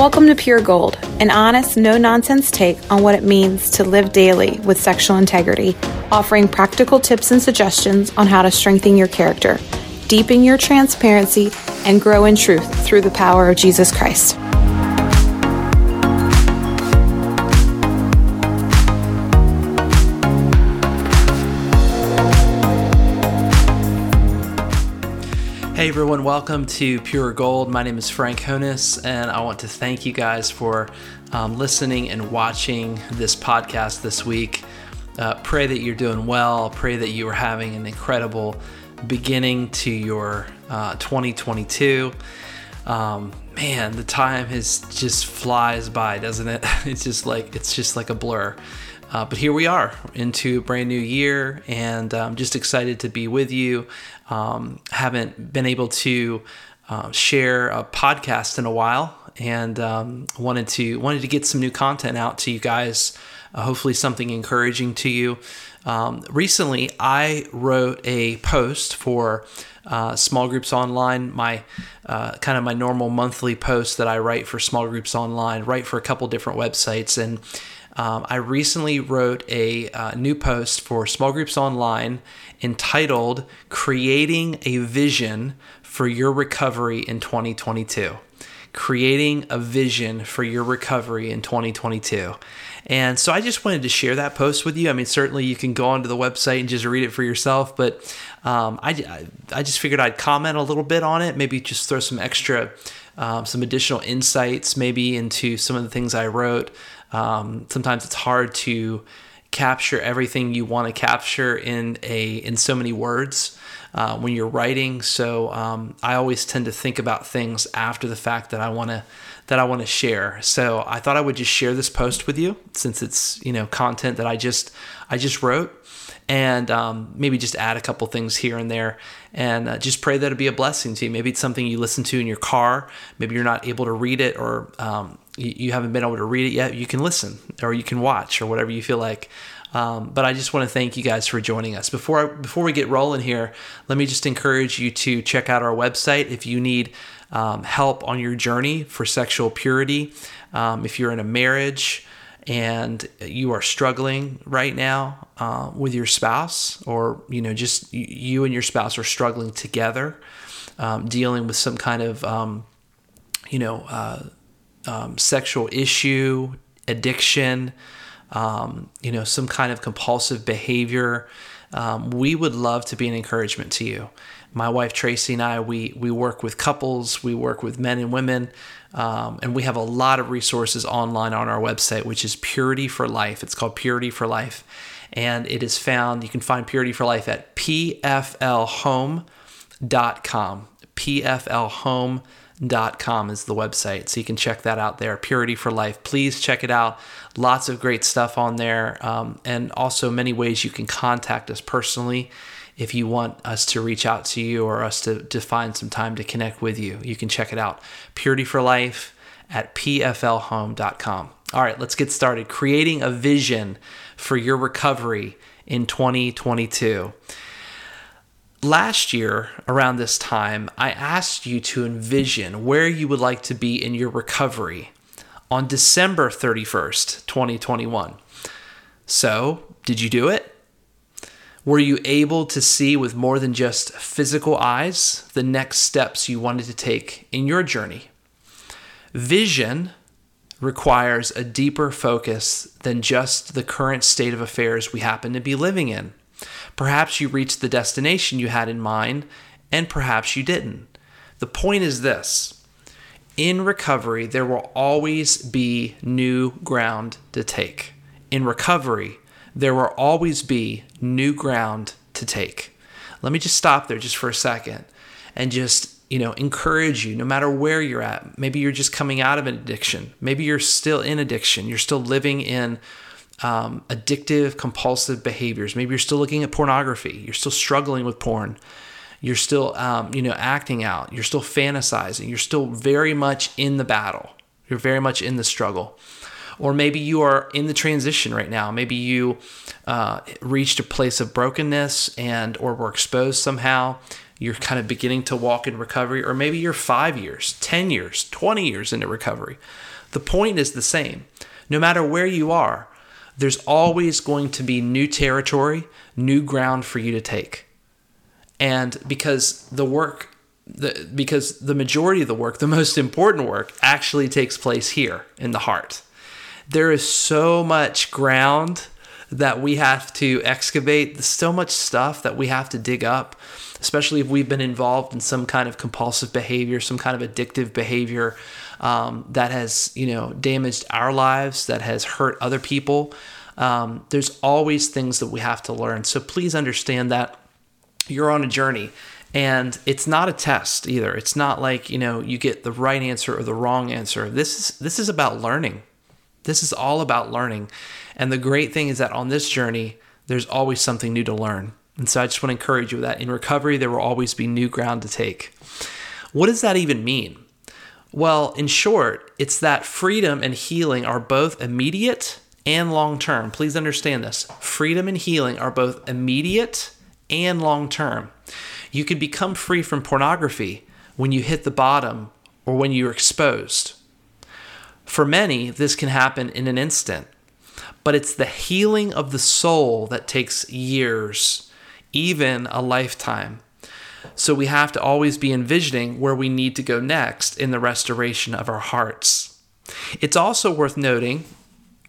Welcome to Pure Gold, an honest, no nonsense take on what it means to live daily with sexual integrity, offering practical tips and suggestions on how to strengthen your character, deepen your transparency, and grow in truth through the power of Jesus Christ. Hey everyone, welcome to Pure Gold. My name is Frank Honus, and I want to thank you guys for um, listening and watching this podcast this week. Uh, pray that you're doing well. Pray that you are having an incredible beginning to your uh, 2022. Um, man, the time has just flies by, doesn't it? It's just like it's just like a blur. Uh, but here we are into a brand new year, and I'm just excited to be with you. Um, haven't been able to uh, share a podcast in a while, and um, wanted to wanted to get some new content out to you guys. Uh, hopefully, something encouraging to you. Um, recently, I wrote a post for uh, small groups online. My uh, kind of my normal monthly post that I write for small groups online, write for a couple different websites, and um, I recently wrote a uh, new post for Small Groups Online entitled Creating a Vision for Your Recovery in 2022. Creating a Vision for Your Recovery in 2022. And so I just wanted to share that post with you. I mean, certainly you can go onto the website and just read it for yourself, but um, I, I just figured I'd comment a little bit on it, maybe just throw some extra, um, some additional insights maybe into some of the things I wrote. Um, sometimes it's hard to capture everything you want to capture in a in so many words uh, when you're writing. So um, I always tend to think about things after the fact that I want to that I want to share. So I thought I would just share this post with you since it's you know content that I just I just wrote and um, maybe just add a couple things here and there and uh, just pray that it'll be a blessing to you maybe it's something you listen to in your car maybe you're not able to read it or um, you, haven't been able to read it yet you can listen or you can watch or whatever you feel like um, but I just want to thank you guys for joining us. Before I, before we get rolling here, let me just encourage you to check out our website if you need um, help on your journey for sexual purity. Um, if you're in a marriage, and you are struggling right now uh, with your spouse, or you know, just you and your spouse are struggling together, um, dealing with some kind of um, you know uh, um, sexual issue, addiction, um, you know, some kind of compulsive behavior. Um, we would love to be an encouragement to you. My wife Tracy and I, we we work with couples, we work with men and women. Um, and we have a lot of resources online on our website, which is Purity for Life. It's called Purity for Life. And it is found, you can find Purity for Life at pflhome.com. pflhome.com is the website. So you can check that out there. Purity for Life. Please check it out. Lots of great stuff on there. Um, and also many ways you can contact us personally if you want us to reach out to you or us to, to find some time to connect with you, you can check it out. Purity for Life at pflhome.com. All right, let's get started. Creating a vision for your recovery in 2022. Last year, around this time, I asked you to envision where you would like to be in your recovery on December 31st, 2021. So, did you do it? Were you able to see with more than just physical eyes the next steps you wanted to take in your journey? Vision requires a deeper focus than just the current state of affairs we happen to be living in. Perhaps you reached the destination you had in mind, and perhaps you didn't. The point is this in recovery, there will always be new ground to take. In recovery, there will always be new ground to take. Let me just stop there just for a second and just, you know, encourage you no matter where you're at. Maybe you're just coming out of an addiction. Maybe you're still in addiction. You're still living in um, addictive, compulsive behaviors. Maybe you're still looking at pornography. You're still struggling with porn. You're still, um, you know, acting out. You're still fantasizing. You're still very much in the battle. You're very much in the struggle Or maybe you are in the transition right now. Maybe you uh, reached a place of brokenness and or were exposed somehow. You're kind of beginning to walk in recovery, or maybe you're five years, 10 years, 20 years into recovery. The point is the same. No matter where you are, there's always going to be new territory, new ground for you to take. And because the work the, because the majority of the work, the most important work, actually takes place here in the heart. There is so much ground that we have to excavate, so much stuff that we have to dig up, especially if we've been involved in some kind of compulsive behavior, some kind of addictive behavior um, that has, you know, damaged our lives, that has hurt other people. Um, there's always things that we have to learn. So please understand that you're on a journey and it's not a test either. It's not like you know you get the right answer or the wrong answer. This is this is about learning. This is all about learning. And the great thing is that on this journey there's always something new to learn. And so i just want to encourage you that. In recovery there will always be new ground to take. What does that even mean well in short it's that freedom and healing are both immediate and long term please understand this freedom and healing are both immediate and long term you can become free from pornography when you hit the bottom or when you're exposed. For many, this can happen in an instant, but it's the healing of the soul that takes years, even a lifetime. So we have to always be envisioning where we need to go next in the restoration of our hearts. It's also worth noting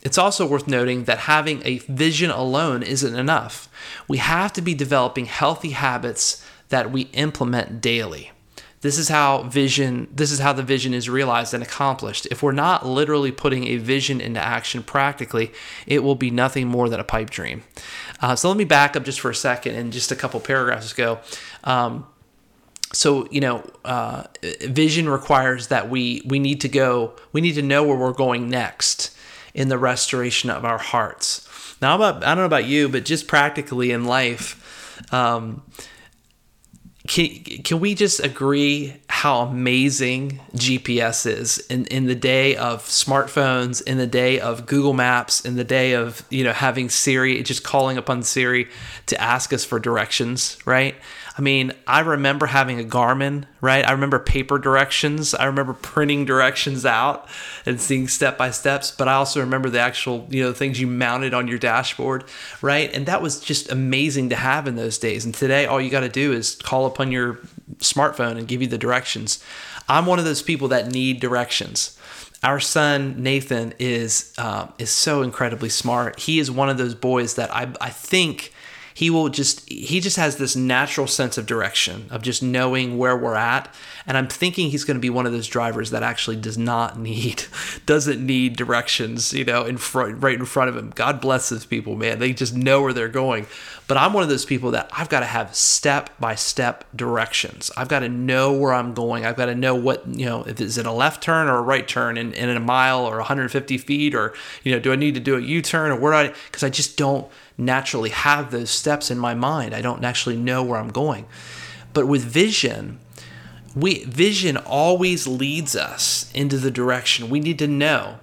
it's also worth noting that having a vision alone isn't enough. We have to be developing healthy habits that we implement daily. This is how vision this is how the vision is realized and accomplished. If we're not literally putting a vision into action practically, it will be nothing more than a pipe dream. Uh, so let me back up just for a second and just a couple paragraphs ago. Um, so you know uh, vision requires that we we need to go we need to know where we're going next in the restoration of our hearts now about, i don't know about you but just practically in life um, can, can we just agree how amazing GPS is in, in the day of smartphones, in the day of Google Maps, in the day of you know having Siri, just calling upon Siri to ask us for directions, right? I mean, I remember having a Garmin, right? I remember paper directions. I remember printing directions out and seeing step by steps, but I also remember the actual, you know, things you mounted on your dashboard, right? And that was just amazing to have in those days. And today, all you got to do is call upon your smartphone and give you the directions. I'm one of those people that need directions. Our son Nathan is uh, is so incredibly smart. He is one of those boys that I I think he will just he just has this natural sense of direction of just knowing where we're at. And i'm thinking he's going to be one of those drivers that actually does not need doesn't need directions you know in front right in front of him. God bless those people man. They just know where they're going. But i'm one of those people that i've got to have step by step directions. I've got to know where i'm going. I've got to know what you know if it's in a left turn or a right turn in, in a mile or 150 feet or you know do i need to do a u-turn or where do i because i just don't naturally have those steps in my mind. I don't actually know where I'm going. But with vision, we vision always leads us into the direction we need to know.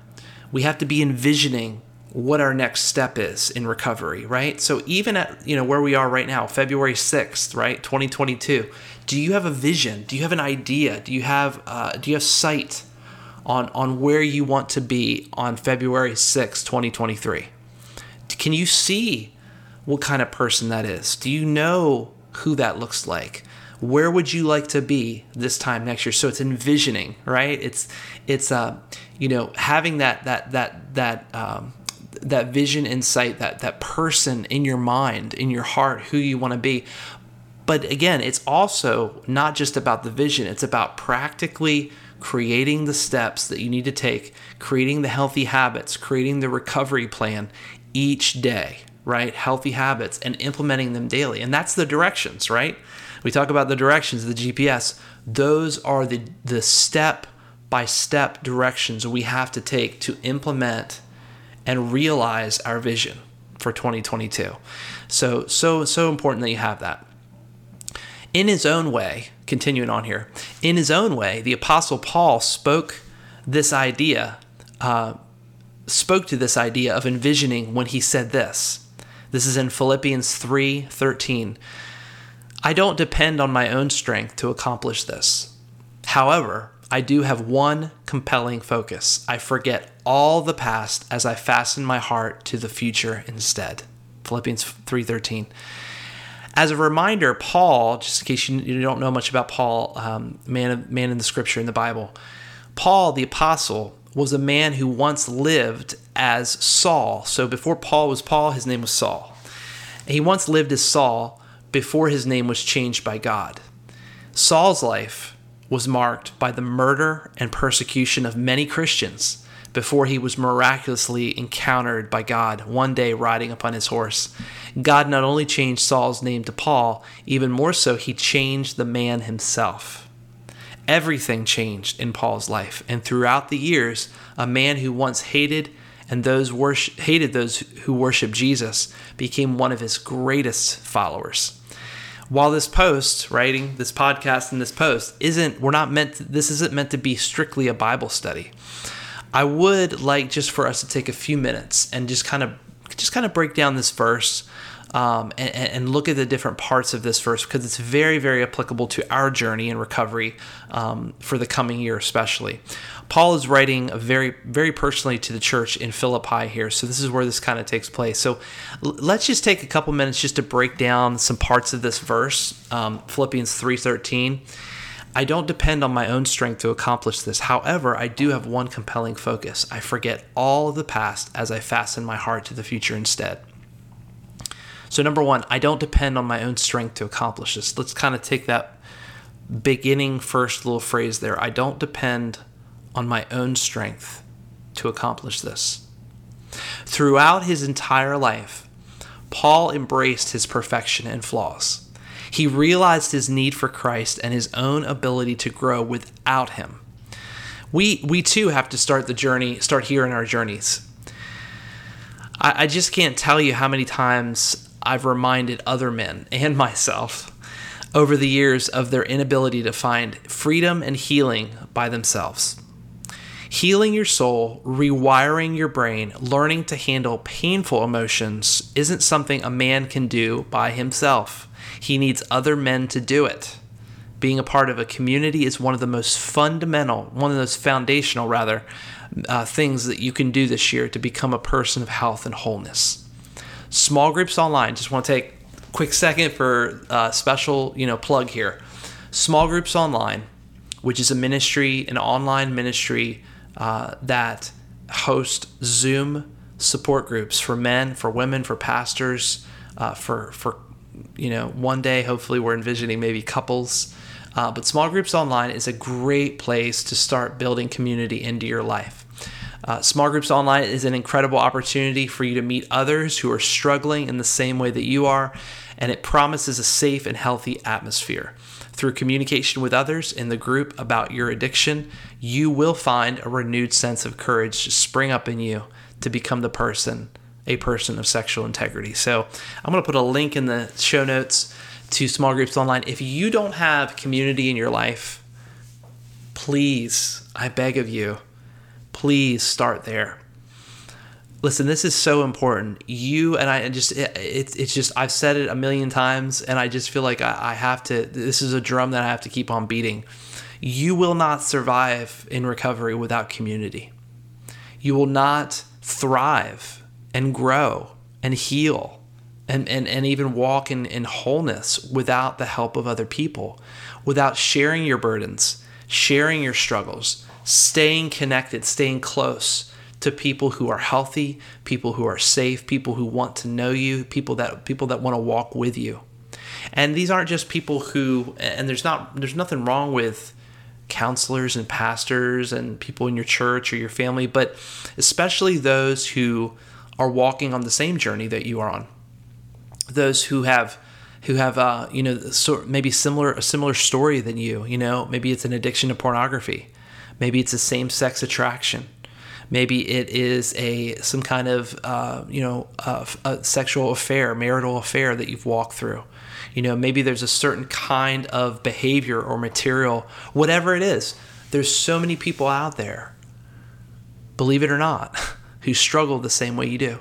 We have to be envisioning what our next step is in recovery, right? So even at you know where we are right now, February 6th, right, 2022, do you have a vision? Do you have an idea? Do you have uh, do you have sight on on where you want to be on February 6th, 2023? Can you see what kind of person that is? Do you know who that looks like? Where would you like to be this time next year? So it's envisioning, right? It's it's uh, you know having that that that that um, that vision insight that that person in your mind in your heart who you want to be but again it's also not just about the vision it's about practically creating the steps that you need to take creating the healthy habits creating the recovery plan each day, right? Healthy habits and implementing them daily. And that's the directions, right? We talk about the directions, the GPS. Those are the, the step by step directions we have to take to implement and realize our vision for 2022. So, so, so important that you have that. In his own way, continuing on here, in his own way, the Apostle Paul spoke this idea uh, spoke to this idea of envisioning when he said this. This is in Philippians 3:13. I don't depend on my own strength to accomplish this. However, I do have one compelling focus. I forget all the past as I fasten my heart to the future instead. Philippians 3:13. As a reminder, Paul, just in case you, don't know much about Paul, um, man, man in the scripture in the Bible, Paul the apostle was a man who once lived as Saul. So before Paul was Paul, his name was Saul. He once lived as Saul before his name was changed by God. Saul's life was marked by the murder and persecution of many Christians before he was miraculously encountered by God one day riding upon his horse. God not only changed Saul's name to Paul, even more so, he changed the man himself. Everything changed in Paul's life, and throughout the years, a man who once hated and those worship, hated those who worship Jesus became one of his greatest followers. While this post, writing this podcast and this post isn't we're not meant to, this isn't meant to be strictly a Bible study. I would like just for us to take a few minutes and just kind of just kind of break down this verse um, and, and, look at the different parts of this verse because it's very, very applicable to our journey in recovery um, for the coming year, especially. Paul is writing very, very personally to the church in Philippi here, so this is where this kind of takes place. So l- let's just take a couple minutes just to break down some parts of this verse, um, Philippians three thirteen. I don't depend on my own strength to accomplish this. However, I do have one compelling focus. I forget all of the past as I fasten my heart to the future instead. So, number one, I don't depend on my own strength to accomplish this. Let's kind of take that beginning first little phrase there. I don't depend on my own strength to accomplish this. Throughout his entire life, Paul embraced his perfection and flaws. He realized his need for Christ and his own ability to grow without him. We, we too have to start the journey, start here in our journeys. I, I just can't tell you how many times I've reminded other men and myself over the years of their inability to find freedom and healing by themselves. Healing your soul, rewiring your brain, learning to handle painful emotions isn't something a man can do by himself. He needs other men to do it. Being a part of a community is one of the most fundamental, one of those foundational, rather, uh, things that you can do this year to become a person of health and wholeness. Small groups online. Just want to take a quick second for a special, you know, plug here. Small groups online, which is a ministry, an online ministry uh, that hosts Zoom support groups for men, for women, for pastors, uh, for for you know one day hopefully we're envisioning maybe couples. Uh, but small groups online is a great place to start building community into your life. Uh, Small Groups Online is an incredible opportunity for you to meet others who are struggling in the same way that you are, and it promises a safe and healthy atmosphere. Through communication with others in the group about your addiction, you will find a renewed sense of courage to spring up in you to become the person, a person of sexual integrity. So, I'm going to put a link in the show notes to Small Groups Online. If you don't have community in your life, please, I beg of you, please start there. Listen this is so important. You and i just it, it, it's just i've said it a million times and i just feel like I, I, have to this is a drum that i have to keep on beating. You will not survive in recovery without community. You will not thrive and grow and heal and, and, and even walk in, in wholeness without the help of other people without sharing your burdens sharing your struggles staying connected, staying close to people who are healthy, people who are safe, people who want to know you, people that people that want to walk with you. And these aren't just people who and there's not there's nothing wrong with counselors and pastors and people in your church or your family, but especially those who are walking on the same journey that you are on. Those who have who have uh, you know sort maybe similar a similar story than you, you know, maybe it's an addiction to pornography Maybe it's a same-sex attraction. Maybe it is a some kind of uh, you know a, a sexual affair, marital affair that you've walked through. You know, maybe there's a certain kind of behavior or material, whatever it is. There's so many people out there, believe it or not, who struggle the same way you do.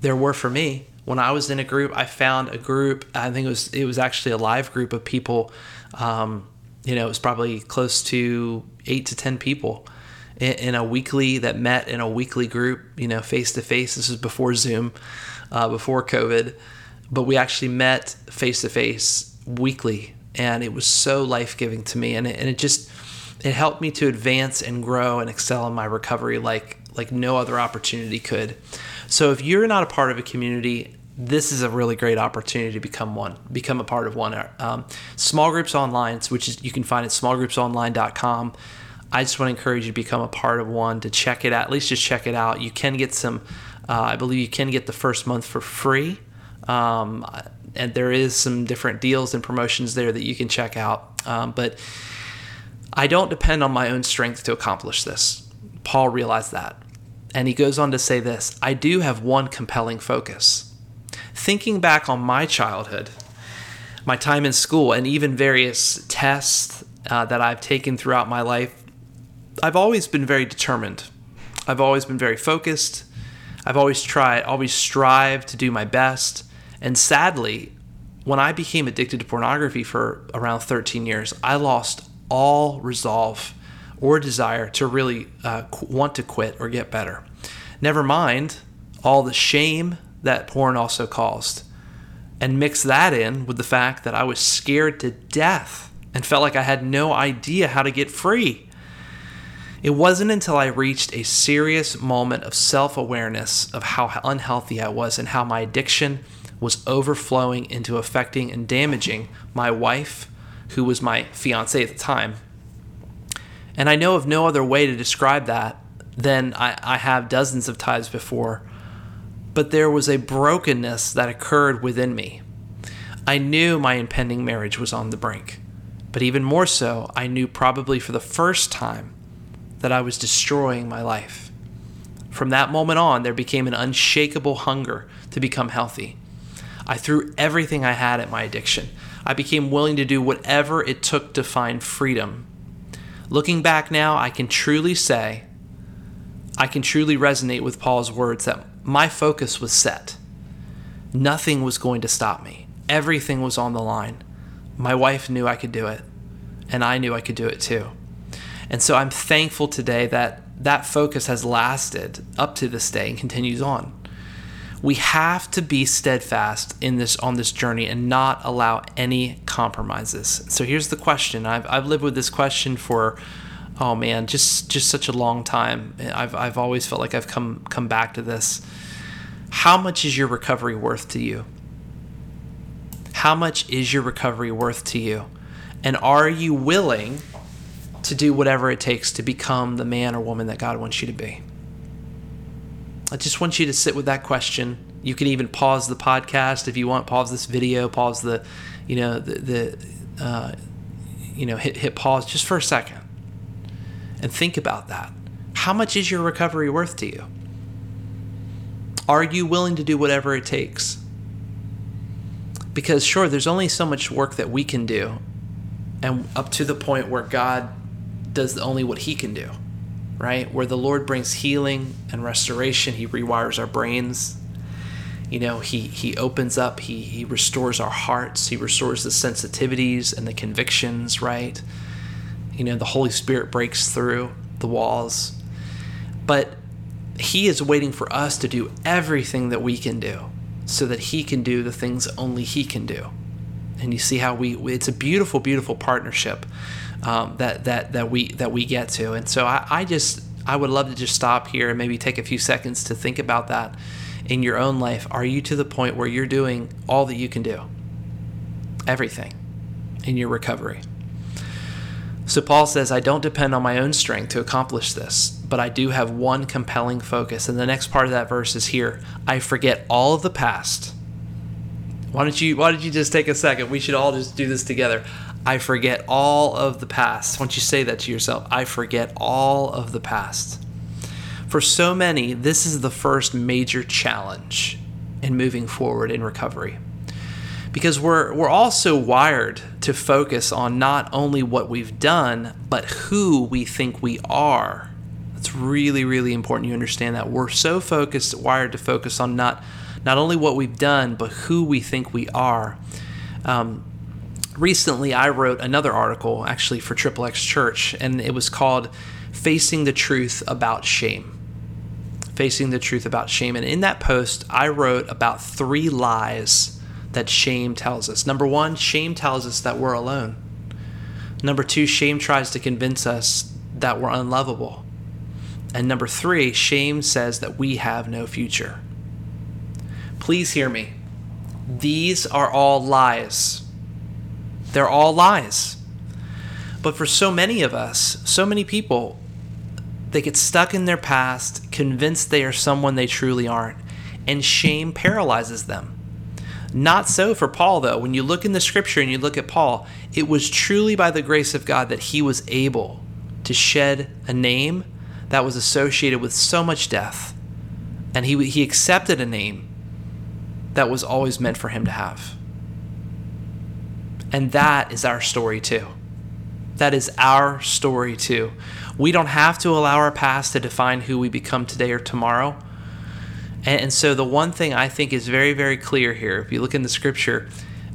There were for me. When I was in a group, I found a group. I think it was it was actually a live group of people. Um, you know, it was probably close to eight to ten people in, in, a weekly that met in a weekly group. You know, face to face. This was before Zoom, uh, before COVID, but we actually met face to face weekly, and it was so life giving to me, and it, and it just it helped me to advance and grow and excel in my recovery like like no other opportunity could. So if you're not a part of a community, this is a really great opportunity to become one, become a part of one. Um, small groups online, which is you can find at smallgroupsonline.com. I just want to encourage you to become a part of one, to check it out, at least just check it out. You can get some, uh, I believe you can get the first month for free. Um, and there is some different deals and promotions there that you can check out. Um, but I don't depend on my own strength to accomplish this. Paul realized that. And he goes on to say this I do have one compelling focus. Thinking back on my childhood, my time in school, and even various tests uh, that I've taken throughout my life, I've always been very determined. I've always been very focused. I've always tried, always strived to do my best. And sadly, when I became addicted to pornography for around 13 years, I lost all resolve or desire to really uh, want to quit or get better. Never mind all the shame that porn also caused. And mix that in with the fact that I was scared to death and felt like I had no idea how to get free. It wasn't until I reached a serious moment of self awareness of how unhealthy I was and how my addiction was overflowing into affecting and damaging my wife, who was my fiance at the time. And I know of no other way to describe that than I, I have dozens of times before. But there was a brokenness that occurred within me. I knew my impending marriage was on the brink. But even more so, I knew probably for the first time that I was destroying my life. From that moment on, there became an unshakable hunger to become healthy. I threw everything I had at my addiction. I became willing to do whatever it took to find freedom. Looking back now, I can truly say, I can truly resonate with Paul's words that my focus was set. Nothing was going to stop me, everything was on the line. My wife knew I could do it, and I knew I could do it too. And so I'm thankful today that that focus has lasted up to this day and continues on we have to be steadfast in this on this journey and not allow any compromises. So here's the question. I've, I've lived with this question for oh man, just just such a long time. I've I've always felt like I've come come back to this. How much is your recovery worth to you? How much is your recovery worth to you? And are you willing to do whatever it takes to become the man or woman that God wants you to be? I just want you to sit with that question. You can even pause the podcast if you want. Pause this video. Pause the, you know, the, the uh, you know, hit hit pause just for a second, and think about that. How much is your recovery worth to you? Are you willing to do whatever it takes? Because sure, there's only so much work that we can do, and up to the point where God does only what He can do right? Where the Lord brings healing and restoration. He rewires our brains. You know, he he opens up, he he restores our hearts, he restores the sensitivities and the convictions, right? You know, the Holy Spirit breaks through the walls. But he is waiting for us to do everything that we can do so that he can do the things only he can do. And you see how we it's a beautiful beautiful partnership um, that that that we that we get to. And so I, I just I would love to just stop here and maybe take a few seconds to think about that in your own life. Are you to the point where you're doing all that you can do? Everything in your recovery. So Paul says, I don't depend on my own strength to accomplish this, but I do have one compelling focus. And the next part of that verse is here I forget all of the past. Why don't you why don't you just take a second? We should all just do this together. I forget all of the past. Once you say that to yourself, I forget all of the past. For so many, this is the first major challenge in moving forward in recovery. Because we're, we're also wired to focus on not only what we've done, but who we think we are. It's really, really important you understand that. We're so focused, wired to focus on not not only what we've done, but who we think we are. Um, recently, I wrote another article actually for Triple X Church, and it was called Facing the Truth About Shame. Facing the Truth About Shame. And in that post, I wrote about three lies that shame tells us. Number one, shame tells us that we're alone. Number two, shame tries to convince us that we're unlovable. And number three, shame says that we have no future. Please hear me. These are all lies. They're all lies. But for so many of us, so many people, they get stuck in their past, convinced they are someone they truly aren't, and shame paralyzes them. Not so for Paul, though. When you look in the scripture and you look at Paul, it was truly by the grace of God that he was able to shed a name that was associated with so much death. And he, he accepted a name that was always meant for him to have. And that is our story too. That is our story too. We don't have to allow our past to define who we become today or tomorrow. And, and so, the one thing I think is very, very clear here, if you look in the scripture,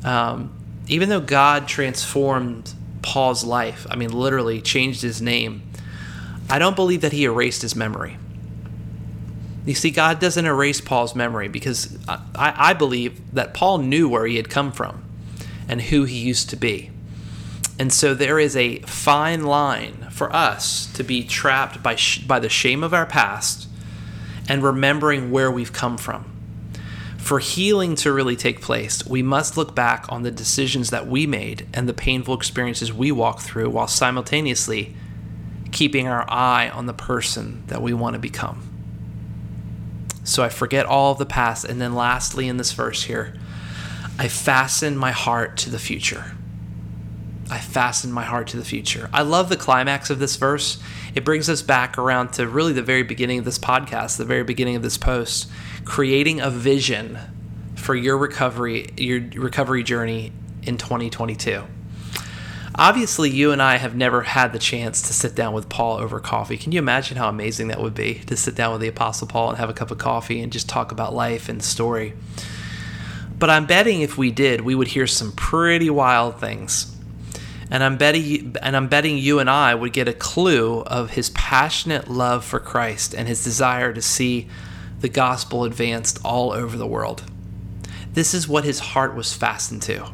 um, even though God transformed Paul's life, I mean, literally changed his name, I don't believe that he erased his memory. You see, God doesn't erase Paul's memory because I, I believe that Paul knew where he had come from and who he used to be. And so there is a fine line for us to be trapped by, sh- by the shame of our past and remembering where we've come from. For healing to really take place, we must look back on the decisions that we made and the painful experiences we walked through while simultaneously keeping our eye on the person that we want to become. So I forget all of the past. And then, lastly, in this verse here, I fasten my heart to the future. I fasten my heart to the future. I love the climax of this verse. It brings us back around to really the very beginning of this podcast, the very beginning of this post, creating a vision for your recovery, your recovery journey in 2022. Obviously, you and I have never had the chance to sit down with Paul over coffee. Can you imagine how amazing that would be to sit down with the Apostle Paul and have a cup of coffee and just talk about life and story? But I'm betting if we did, we would hear some pretty wild things. And I'm betting and I'm betting you and I would get a clue of his passionate love for Christ and his desire to see the gospel advanced all over the world. This is what his heart was fastened to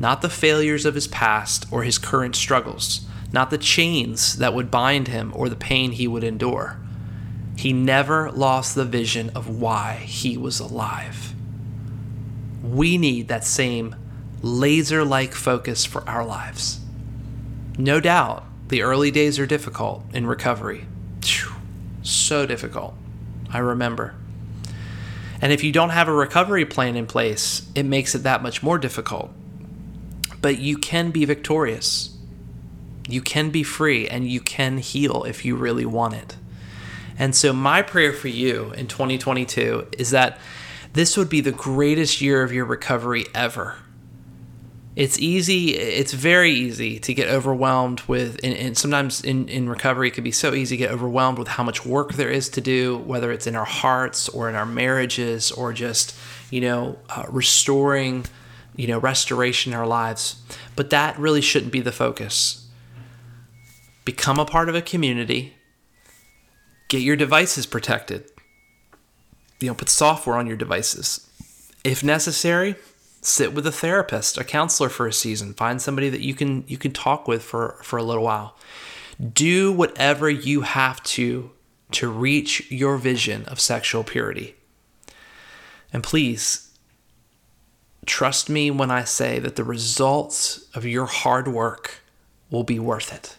not the failures of his past or his current struggles, not the chains that would bind him or the pain he would endure. He never lost the vision of why he was alive. We need that same laser like focus for our lives. No doubt, the early days are difficult in recovery. So difficult. I remember. And if you don't have a recovery plan in place, it makes it that much more difficult but you can be victorious. You can be free and you can heal if you really want it. And so, my prayer for you in 2022 is that this would be the greatest year of your recovery ever. It's easy, it's very easy to get overwhelmed with, and, and, sometimes in, in recovery, it can be so easy to get overwhelmed with how much work there is to do, whether it's in our hearts or in our marriages or just, you know, uh, restoring you know, restoration in our lives. But that really shouldn't be the focus. Become a part of a community. Get your devices protected. You know, put software on your devices. If necessary, sit with a therapist, a counselor for a season. Find somebody that you can you can talk with for for a little while. Do whatever you have to to reach your vision of sexual purity. And please Trust me when I say that the results of your hard work will be worth it.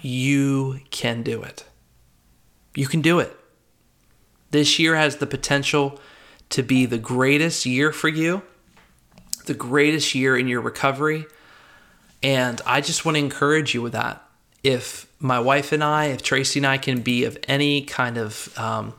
You can do it. You can do it. This year has the potential to be the greatest year for you, the greatest year in your recovery. And I just want to encourage you with that. If my wife and I, if Tracy and I can be of any kind of um,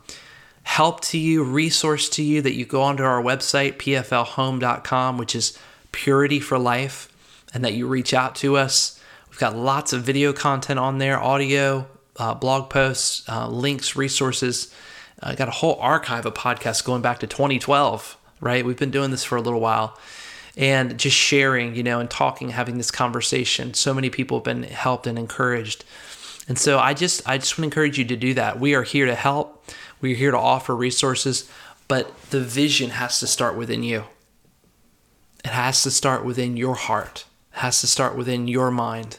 help to you, resource to you, that you go onto our website, pflhome.com, which is purity for life, and that you reach out to us. We've got lots of video content on there, audio, uh, blog posts, uh, links, resources. I got a whole archive of podcasts going back to 2012, right? We've been doing this for a little while and just sharing, you know, and talking, having this conversation. So many people have been helped and encouraged. And so I just I just want to encourage you to do that. We are here to help. We're here to offer resources, but the vision has to start within you. It has to start within your heart. It has to start within your mind.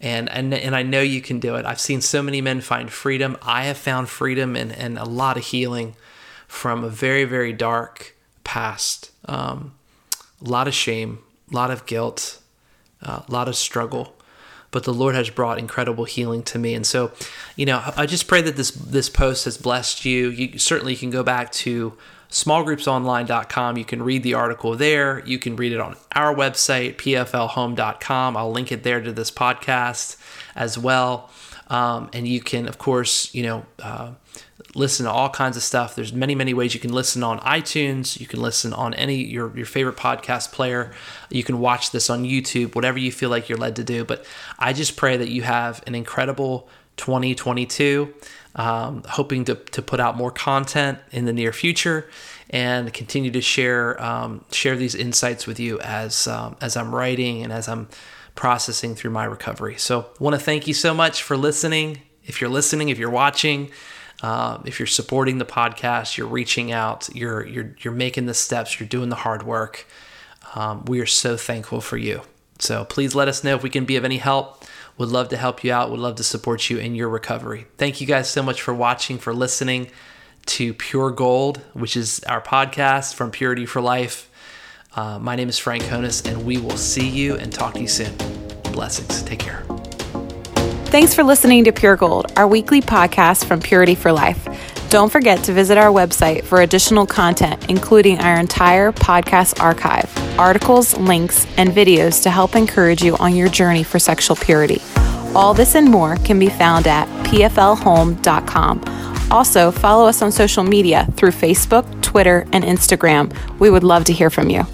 And, and, and I know you can do it. I've seen so many men find freedom. I have found freedom and, and a lot of healing from a very, very dark past. Um, a lot of shame, a lot of guilt, uh, a lot of struggle. But the Lord has brought incredible healing to me, and so, you know, I just pray that this this post has blessed you. You certainly can go back to smallgroupsonline.com. You can read the article there. You can read it on our website, pflhome.com. I'll link it there to this podcast as well. Um, and you can, of course, you know, uh, listen to all kinds of stuff. There's many, many ways you can listen on iTunes. You can listen on any your your favorite podcast player. You can watch this on YouTube, whatever you feel like you're led to do. But I just pray that you have an incredible 2022. Um, hoping to, to put out more content in the near future and continue to share um, share these insights with you as um, as I'm writing and as I'm processing through my recovery. So, I want to thank you so much for listening. If you're listening, if you're watching, uh, if you're supporting the podcast, you're reaching out, you're you're you're making the steps, you're doing the hard work. Um, we are so thankful for you. So please let us know if we can be of any help. Would love to help you out. Would love to support you in your recovery. Thank you guys so much for watching, for listening to Pure Gold, which is our podcast from Purity for Life. Uh, my name is Frank Honus, and we will see you and talk to you soon. Blessings. Take care. Thanks for listening to Pure Gold, our weekly podcast from Purity for Life. Don't forget to visit our website for additional content, including our entire podcast archive, articles, links, and videos to help encourage you on your journey for sexual purity. All this and more can be found at pflhome.com. Also, follow us on social media through Facebook, Twitter, and Instagram. We would love to hear from you.